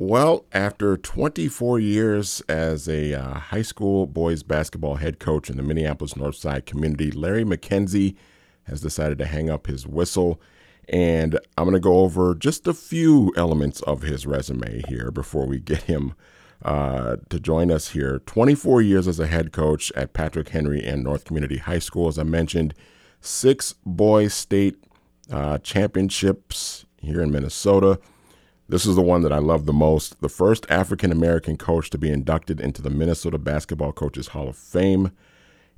Well, after 24 years as a uh, high school boys basketball head coach in the Minneapolis Northside community, Larry McKenzie has decided to hang up his whistle. And I'm going to go over just a few elements of his resume here before we get him uh, to join us here. 24 years as a head coach at Patrick Henry and North Community High School, as I mentioned, six boys state uh, championships here in Minnesota. This is the one that I love the most. The first African American coach to be inducted into the Minnesota Basketball Coaches Hall of Fame,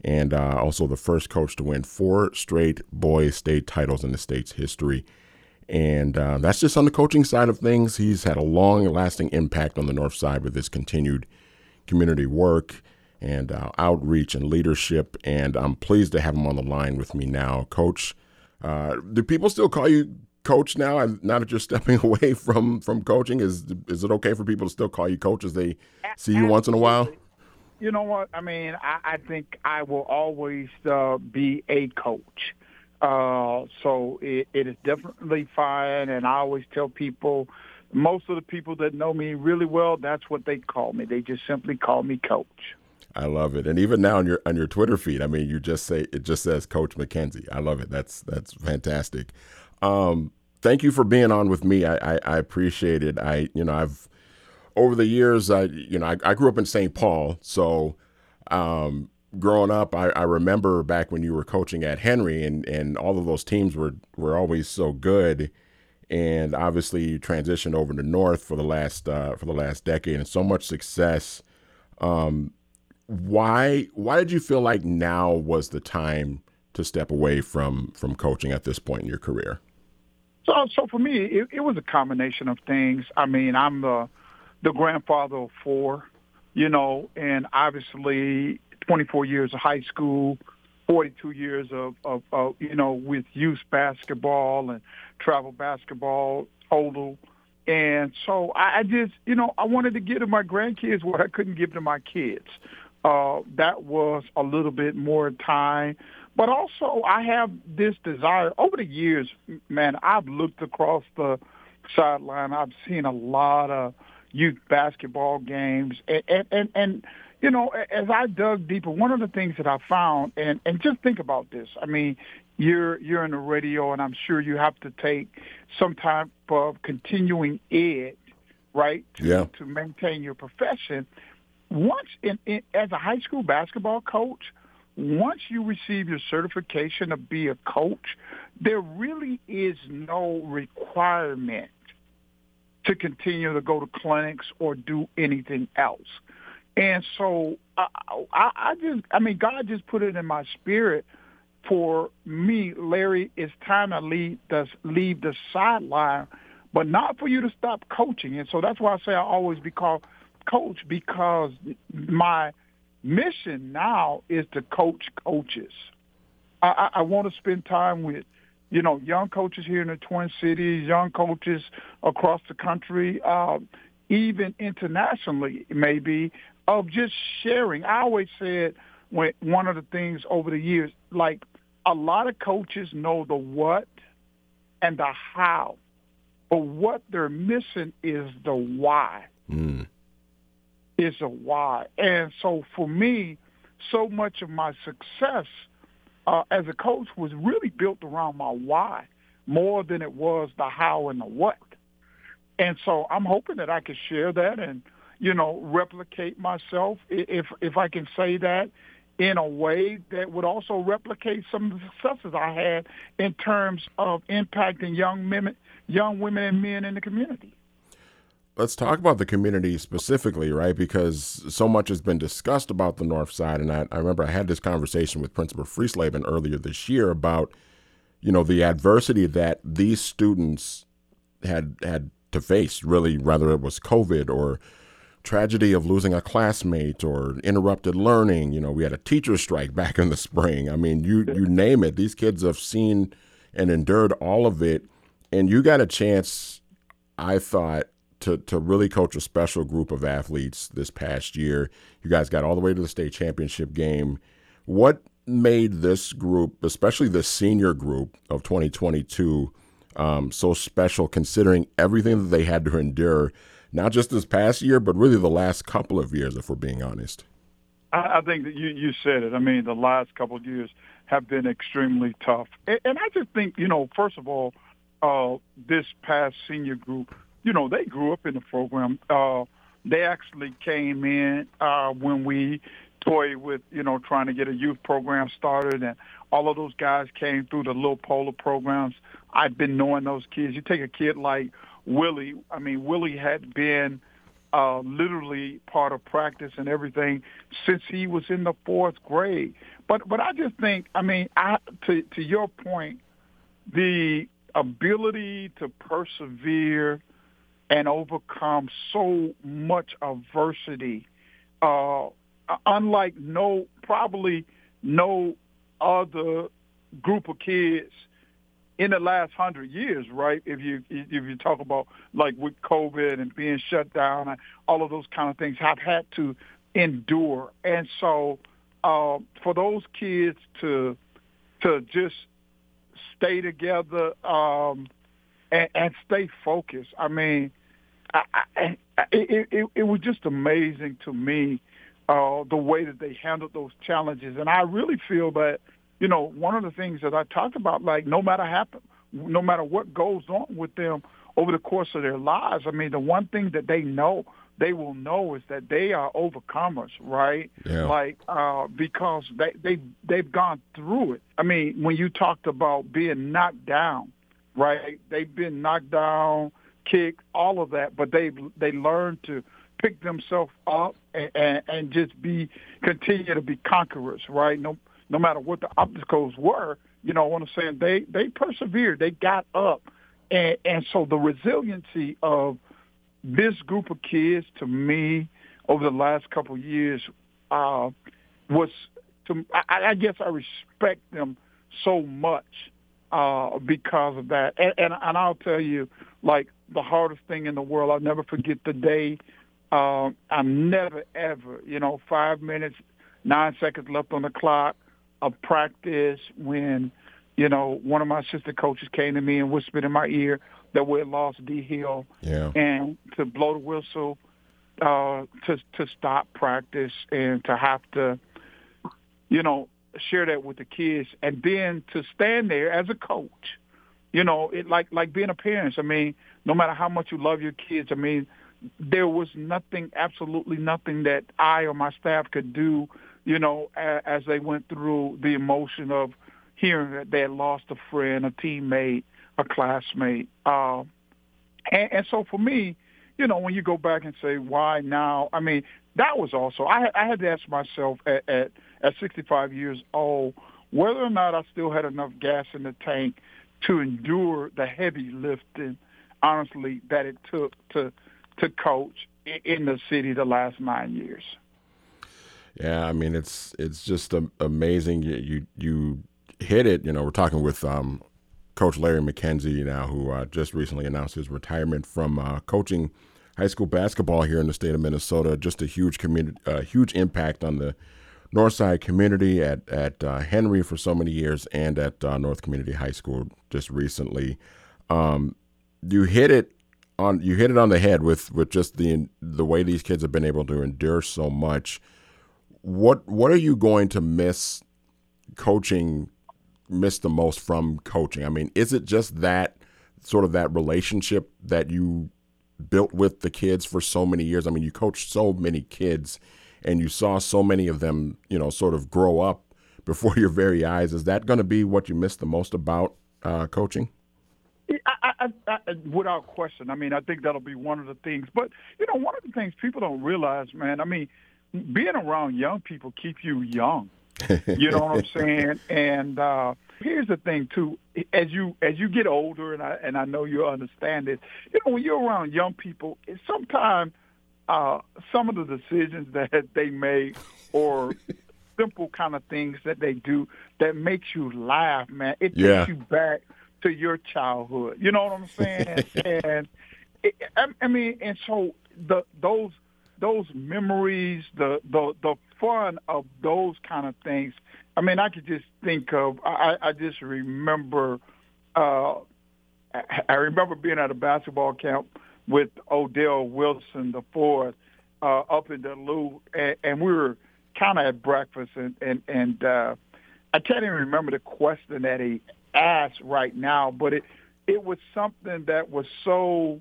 and uh, also the first coach to win four straight boys state titles in the state's history. And uh, that's just on the coaching side of things. He's had a long lasting impact on the North Side with his continued community work and uh, outreach and leadership. And I'm pleased to have him on the line with me now. Coach, uh, do people still call you coach now? Now that you're stepping away from from coaching, is is it okay for people to still call you coach as they see you once in a while? You know what? I mean, I, I think I will always uh, be a coach. Uh, so it, it is definitely fine, and I always tell people, most of the people that know me really well, that's what they call me. They just simply call me coach. I love it, and even now on your on your Twitter feed, I mean, you just say it just says Coach McKenzie. I love it. That's that's fantastic. Um, thank you for being on with me. I, I, I, appreciate it. I, you know, I've over the years, I, you know, I, I grew up in St. Paul, so um, growing up, I, I remember back when you were coaching at Henry, and and all of those teams were were always so good. And obviously, you transitioned over to North for the last uh, for the last decade, and so much success. Um, why why did you feel like now was the time to step away from from coaching at this point in your career? So, so for me, it, it was a combination of things. I mean, I'm the the grandfather of four, you know, and obviously 24 years of high school, 42 years of, of, of you know, with youth basketball and travel basketball, total. And so I just, you know, I wanted to give to my grandkids what I couldn't give to my kids. Uh, that was a little bit more time but also, I have this desire. Over the years, man, I've looked across the sideline. I've seen a lot of youth basketball games, and and and, and you know, as I dug deeper, one of the things that I found, and and just think about this. I mean, you're you're in the radio, and I'm sure you have to take some type of continuing ed, right? To, yeah. To maintain your profession. Once in, in as a high school basketball coach, once you receive your certification to be a coach, there really is no requirement to continue to go to clinics or do anything else. And so I, I, I just, I mean, God just put it in my spirit for me, Larry, it's time to leave the, leave the sideline, but not for you to stop coaching. And so that's why I say I always be called coach because my mission now is to coach coaches. I, I, I want to spend time with, you know, young coaches here in the Twin Cities, young coaches across the country, uh, even internationally, maybe, of just sharing. I always said when one of the things over the years, like a lot of coaches know the what and the how, but what they're missing is the why. Mm is a why. And so for me, so much of my success uh, as a coach was really built around my why more than it was the how and the what. And so I'm hoping that I can share that and, you know, replicate myself, if if I can say that, in a way that would also replicate some of the successes I had in terms of impacting young women, young women and men in the community let's talk about the community specifically, right? Because so much has been discussed about the North Side, and I, I remember I had this conversation with Principal Friestleben earlier this year about, you know, the adversity that these students had had to face. Really, whether it was COVID or tragedy of losing a classmate or interrupted learning. You know, we had a teacher strike back in the spring. I mean, you you name it. These kids have seen and endured all of it, and you got a chance. I thought to to really coach a special group of athletes this past year. You guys got all the way to the state championship game. What made this group, especially the senior group of 2022, um, so special, considering everything that they had to endure, not just this past year, but really the last couple of years, if we're being honest. I, I think that you you said it. I mean, the last couple of years have been extremely tough, and, and I just think you know, first of all, uh, this past senior group, you know, they grew up in the program. Uh, they actually came in uh, when we toyed with, you know, trying to get a youth program started, and all of those guys came through the little polar programs. I've been knowing those kids. You take a kid like Willie. I mean, Willie had been uh, literally part of practice and everything since he was in the fourth grade. But but I just think, I mean, I, to to your point, the ability to persevere and overcome so much adversity, uh, unlike no probably no other group of kids in the last hundred years, right? If you if you talk about like with COVID and being shut down and all of those kind of things, have had to endure, and so uh, for those kids to to just stay together um, and, and stay focused. I mean, I, I, it, it, it was just amazing to me uh, the way that they handled those challenges, and I really feel that you know, one of the things that I talked about, like no matter happen, no matter what goes on with them over the course of their lives, I mean, the one thing that they know, they will know is that they are overcomers, right? Yeah. Like uh, because they they they've gone through it. I mean, when you talked about being knocked down, right? They've been knocked down, kicked, all of that, but they they learned to pick themselves up and, and, and just be continue to be conquerors, right? No no matter what the obstacles were, you know what I'm saying? They they persevered. They got up, and and so the resiliency of this group of kids to me over the last couple of years uh, was to I, I guess I respect them so much uh, because of that. And, and and I'll tell you, like the hardest thing in the world, I'll never forget the day. Uh, I'm never ever, you know, five minutes, nine seconds left on the clock of practice when, you know, one of my assistant coaches came to me and whispered in my ear that we had lost D Hill yeah. and to blow the whistle uh, to to stop practice and to have to, you know, share that with the kids and then to stand there as a coach. You know, it like like being a parent. I mean, no matter how much you love your kids, I mean, there was nothing, absolutely nothing that I or my staff could do you know, as, they went through the emotion of hearing that they had lost a friend, a teammate, a classmate. Uh, and, and so for me, you know, when you go back and say why now, I mean, that was also I, I had to ask myself at, at at 65 years old whether or not I still had enough gas in the tank to endure the heavy lifting, honestly, that it took to to coach in the city the last nine years. Yeah, I mean it's it's just amazing. You, you you hit it. You know, we're talking with um, Coach Larry McKenzie now, who uh, just recently announced his retirement from uh, coaching high school basketball here in the state of Minnesota. Just a huge community, uh, huge impact on the Northside community at at uh, Henry for so many years, and at uh, North Community High School just recently. Um, you hit it on you hit it on the head with with just the the way these kids have been able to endure so much what what are you going to miss coaching miss the most from coaching? I mean, is it just that sort of that relationship that you built with the kids for so many years? I mean, you coached so many kids and you saw so many of them, you know, sort of grow up before your very eyes. Is that going to be what you miss the most about uh, coaching? I, without question. I mean, I think that'll be one of the things. But you know, one of the things people don't realize, man. I mean, being around young people keep you young. You know what I'm saying? And uh, here's the thing too: as you as you get older, and I and I know you understand it. You know, when you're around young people, sometimes uh, some of the decisions that they make or simple kind of things that they do that makes you laugh, man. It takes you back to your childhood. You know what I'm saying? and it, I, I mean, and so the those those memories, the the the fun of those kind of things. I mean, I could just think of. I, I just remember. Uh, I remember being at a basketball camp with Odell Wilson the fourth uh, up in Lou, and, and we were kind of at breakfast, and and and uh, I can't even remember the question that he asked right now, but it it was something that was so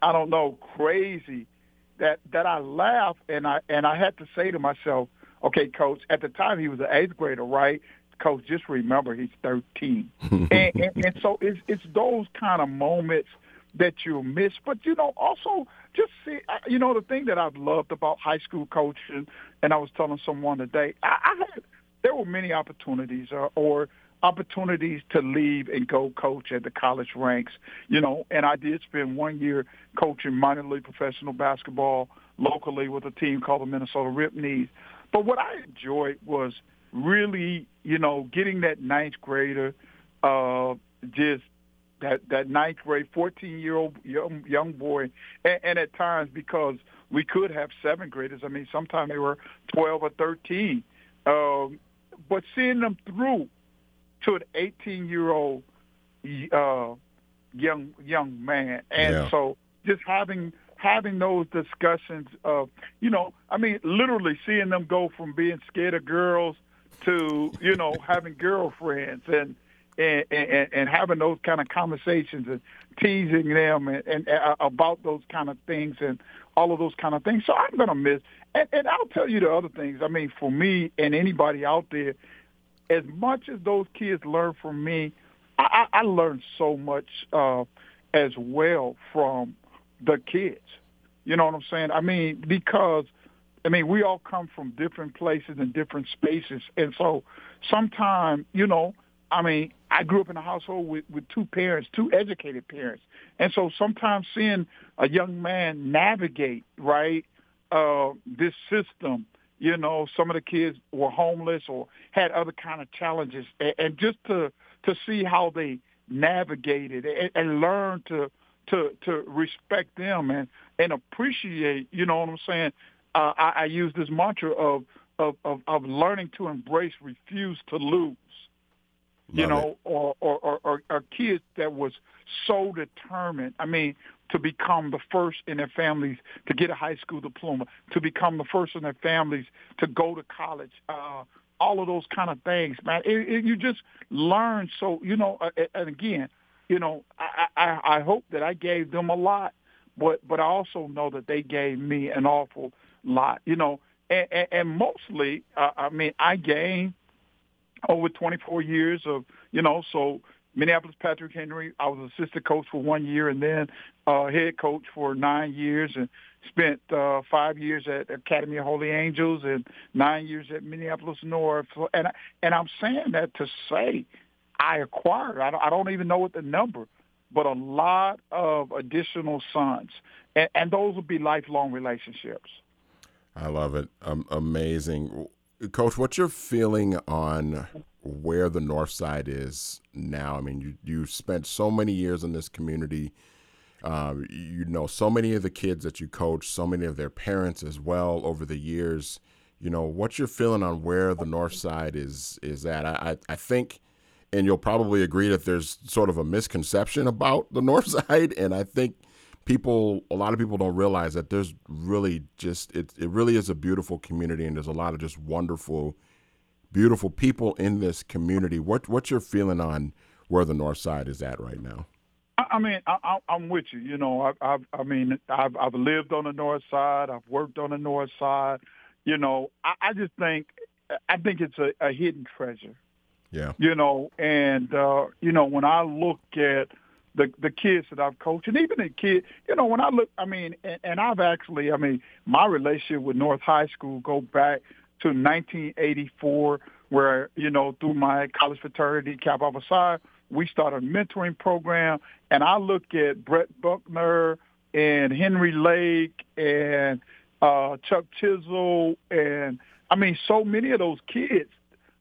I don't know crazy that that I laughed and I and I had to say to myself, okay, coach. At the time, he was an eighth grader, right? Coach, just remember he's 13, and, and, and so it's it's those kind of moments that you miss. But you know, also just see, you know, the thing that I've loved about high school coaching, and I was telling someone today, I, I had there were many opportunities, uh, or, or opportunities to leave and go coach at the college ranks, you know, and I did spend one year coaching minor league professional basketball locally with a team called the Minnesota Ripknees. But what I enjoyed was really, you know, getting that ninth grader, uh, just that that ninth grade, fourteen year old young young boy, and, and at times because we could have seventh graders. I mean, sometimes they were twelve or thirteen. Um, but seeing them through to an eighteen year old uh, young young man, and yeah. so just having having those discussions of, you know, I mean, literally seeing them go from being scared of girls to, you know, having girlfriends and, and, and, and having those kind of conversations and teasing them and, and uh, about those kind of things and all of those kind of things. So I'm going to miss. And, and I'll tell you the other things. I mean, for me and anybody out there, as much as those kids learn from me, I, I, I learned so much uh, as well from the kids. You know what I'm saying? I mean, because I mean, we all come from different places and different spaces, and so sometimes, you know, I mean, I grew up in a household with, with two parents, two educated parents, and so sometimes seeing a young man navigate right uh, this system, you know, some of the kids were homeless or had other kind of challenges, and, and just to to see how they navigated and, and learn to to to respect them and and appreciate. You know what I'm saying? Uh, I, I use this mantra of, of of of learning to embrace, refuse to lose. Love you know, or, or, or, or, or kids that was so determined. I mean, to become the first in their families to get a high school diploma, to become the first in their families to go to college. Uh, all of those kind of things, man. It, it, you just learn. So you know, uh, and again, you know, I, I, I hope that I gave them a lot, but but I also know that they gave me an awful lot. You know, and, and, and mostly, uh, I mean, I gained over 24 years of, you know, so Minneapolis Patrick Henry, I was assistant coach for one year and then uh, head coach for nine years and spent uh, five years at Academy of Holy Angels and nine years at Minneapolis North. And, I, and I'm saying that to say I acquired. I don't, I don't even know what the number, but a lot of additional sons, and, and those will be lifelong relationships. I love it. Um, amazing, Coach. What's your feeling on where the North Side is now? I mean, you you spent so many years in this community. Um, you know so many of the kids that you coach, so many of their parents as well over the years. You know, what's your feeling on where the North Side is is at? I I, I think and you'll probably agree that there's sort of a misconception about the North Side, and I think people, a lot of people don't realize that there's really just it. It really is a beautiful community, and there's a lot of just wonderful, beautiful people in this community. What what's your feeling on where the North Side is at right now? I mean, I, am with you. You know, I, I, I mean, I've, I've lived on the North Side. I've worked on the North Side. You know, I, I just think, I think it's a, a hidden treasure. Yeah. You know, and uh, you know, when I look at the the kids that I've coached, and even the kid, you know, when I look, I mean, and, and I've actually, I mean, my relationship with North High School go back to 1984, where you know, through my college fraternity, Kappa Alpha Psi, we started a mentoring program, and I look at Brett Buckner and Henry Lake and uh, Chuck Chisel, and I mean, so many of those kids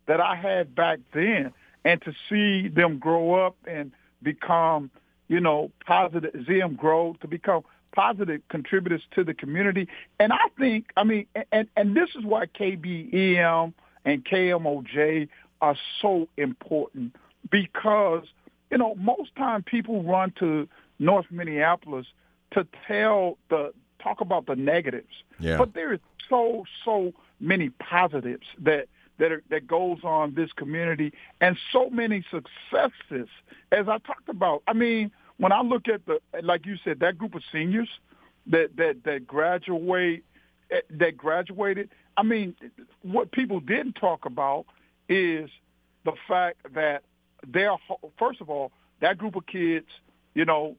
that I had back then, and to see them grow up and become, you know, positive, see them grow to become positive contributors to the community. And I think, I mean, and, and this is why KBEM and KMOJ are so important because, you know, most time people run to North Minneapolis to tell the talk about the negatives. Yeah. But there is so so many positives that that are, that goes on this community and so many successes as I talked about. I mean, when I look at the like you said that group of seniors that that that graduate eh, that graduated, I mean, what people didn't talk about is the fact that they're first of all that group of kids, you know,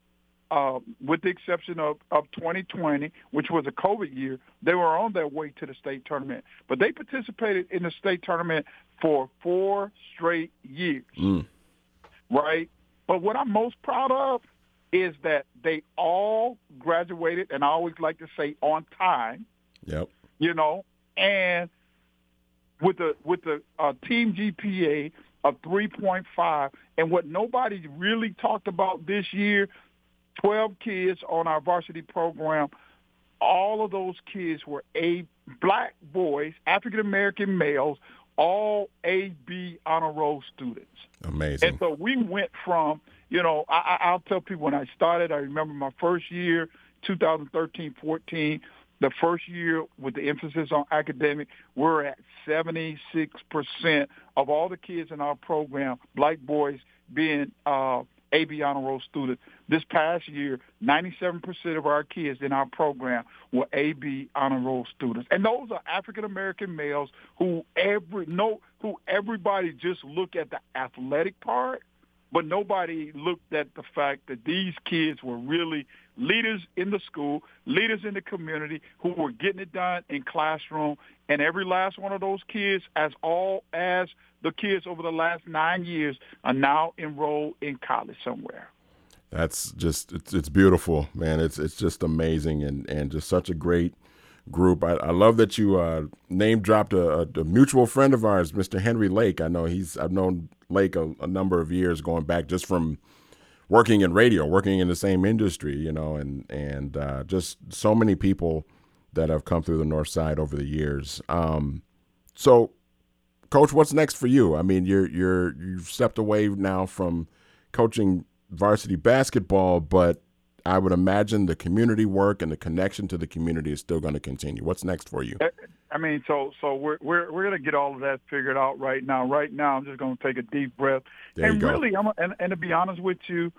uh, with the exception of, of 2020, which was a COVID year, they were on their way to the state tournament. But they participated in the state tournament for four straight years, mm. right? But what I'm most proud of is that they all graduated, and I always like to say on time. Yep. You know, and with the with the uh, team GPA of 3.5, and what nobody really talked about this year 12 kids on our varsity program. All of those kids were a black boys, African American males, all AB honor roll students. Amazing. And so we went from, you know, I, I'll tell people when I started, I remember my first year, 2013, 14, the first year with the emphasis on academic, we're at 76% of all the kids in our program, black boys, being uh, AB honor roll students. This past year, 97% of our kids in our program were AB honor roll students, and those are African American males who every no who everybody just look at the athletic part, but nobody looked at the fact that these kids were really leaders in the school, leaders in the community who were getting it done in classroom. And every last one of those kids, as all as the kids over the last nine years, are now enrolled in college somewhere. That's just it's, it's beautiful, man. It's it's just amazing and and just such a great group. I, I love that you uh, name dropped a, a, mutual friend of ours, Mr. Henry Lake. I know he's I've known Lake a, a number of years going back just from working in radio, working in the same industry, you know, and and uh, just so many people that have come through the North Side over the years. Um, so, Coach, what's next for you? I mean, you're you're you've stepped away now from coaching varsity basketball, but I would imagine the community work and the connection to the community is still going to continue. What's next for you? I mean, so so we're we're we're going to get all of that figured out right now. Right now, I'm just going to take a deep breath. There and really. I'm and, and to be honest with you,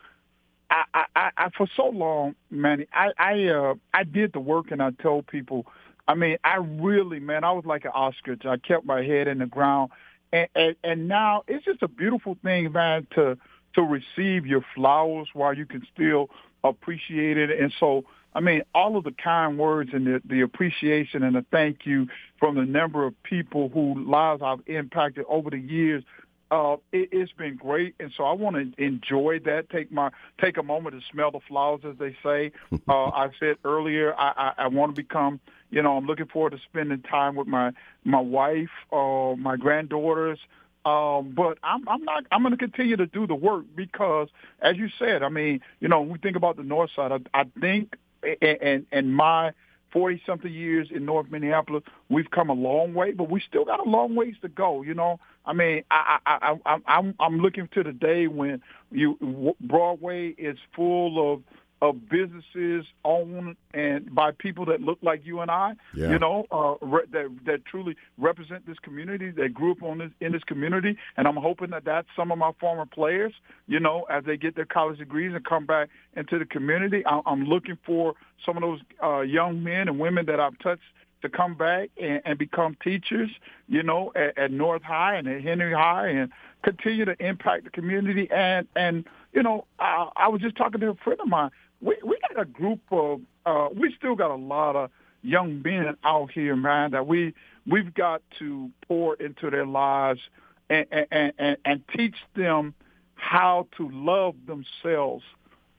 I, I, I for so long, man, I I uh, I did the work and I told people. I mean, I really, man, I was like an ostrich. I kept my head in the ground, and and, and now it's just a beautiful thing, man, to to receive your flowers while you can still appreciate it. And so, I mean, all of the kind words and the, the appreciation and the thank you from the number of people whose lives I've impacted over the years. Uh, it, it's been great, and so I want to enjoy that. Take my take a moment to smell the flowers, as they say. Uh, I said earlier, I, I, I want to become. You know, I'm looking forward to spending time with my my wife, uh, my granddaughters, um, but I'm, I'm not. I'm going to continue to do the work because, as you said, I mean, you know, when we think about the North Side, I, I think, and and my forty something years in North Minneapolis, we've come a long way, but we still got a long ways to go. You know, I mean, I, I, I, I'm I'm looking to the day when you Broadway is full of of businesses owned and by people that look like you and I, yeah. you know, uh, re- that that truly represent this community, that grew up on this in this community, and I'm hoping that that's some of my former players, you know, as they get their college degrees and come back into the community. I- I'm looking for some of those uh, young men and women that I've touched to come back and, and become teachers, you know, at, at North High and at Henry High, and continue to impact the community. And and you know, I, I was just talking to a friend of mine we we got a group of uh, we still got a lot of young men out here, man, that we we've got to pour into their lives and and, and, and teach them how to love themselves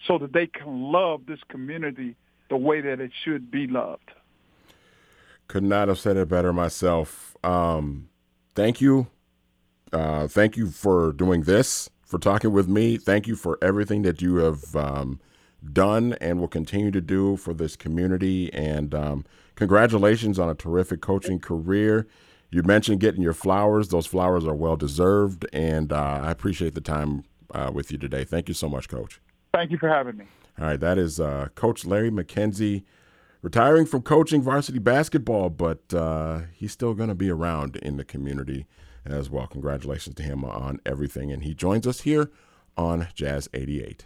so that they can love this community the way that it should be loved. Could not have said it better myself. Um, thank you. Uh, thank you for doing this, for talking with me. Thank you for everything that you have um, done and will continue to do for this community. And um, congratulations on a terrific coaching career. You mentioned getting your flowers; those flowers are well deserved, and uh, I appreciate the time uh, with you today. Thank you so much, Coach. Thank you for having me. All right, that is uh, Coach Larry McKenzie retiring from coaching varsity basketball, but uh, he's still going to be around in the community as well. Congratulations to him on everything. And he joins us here on Jazz 88.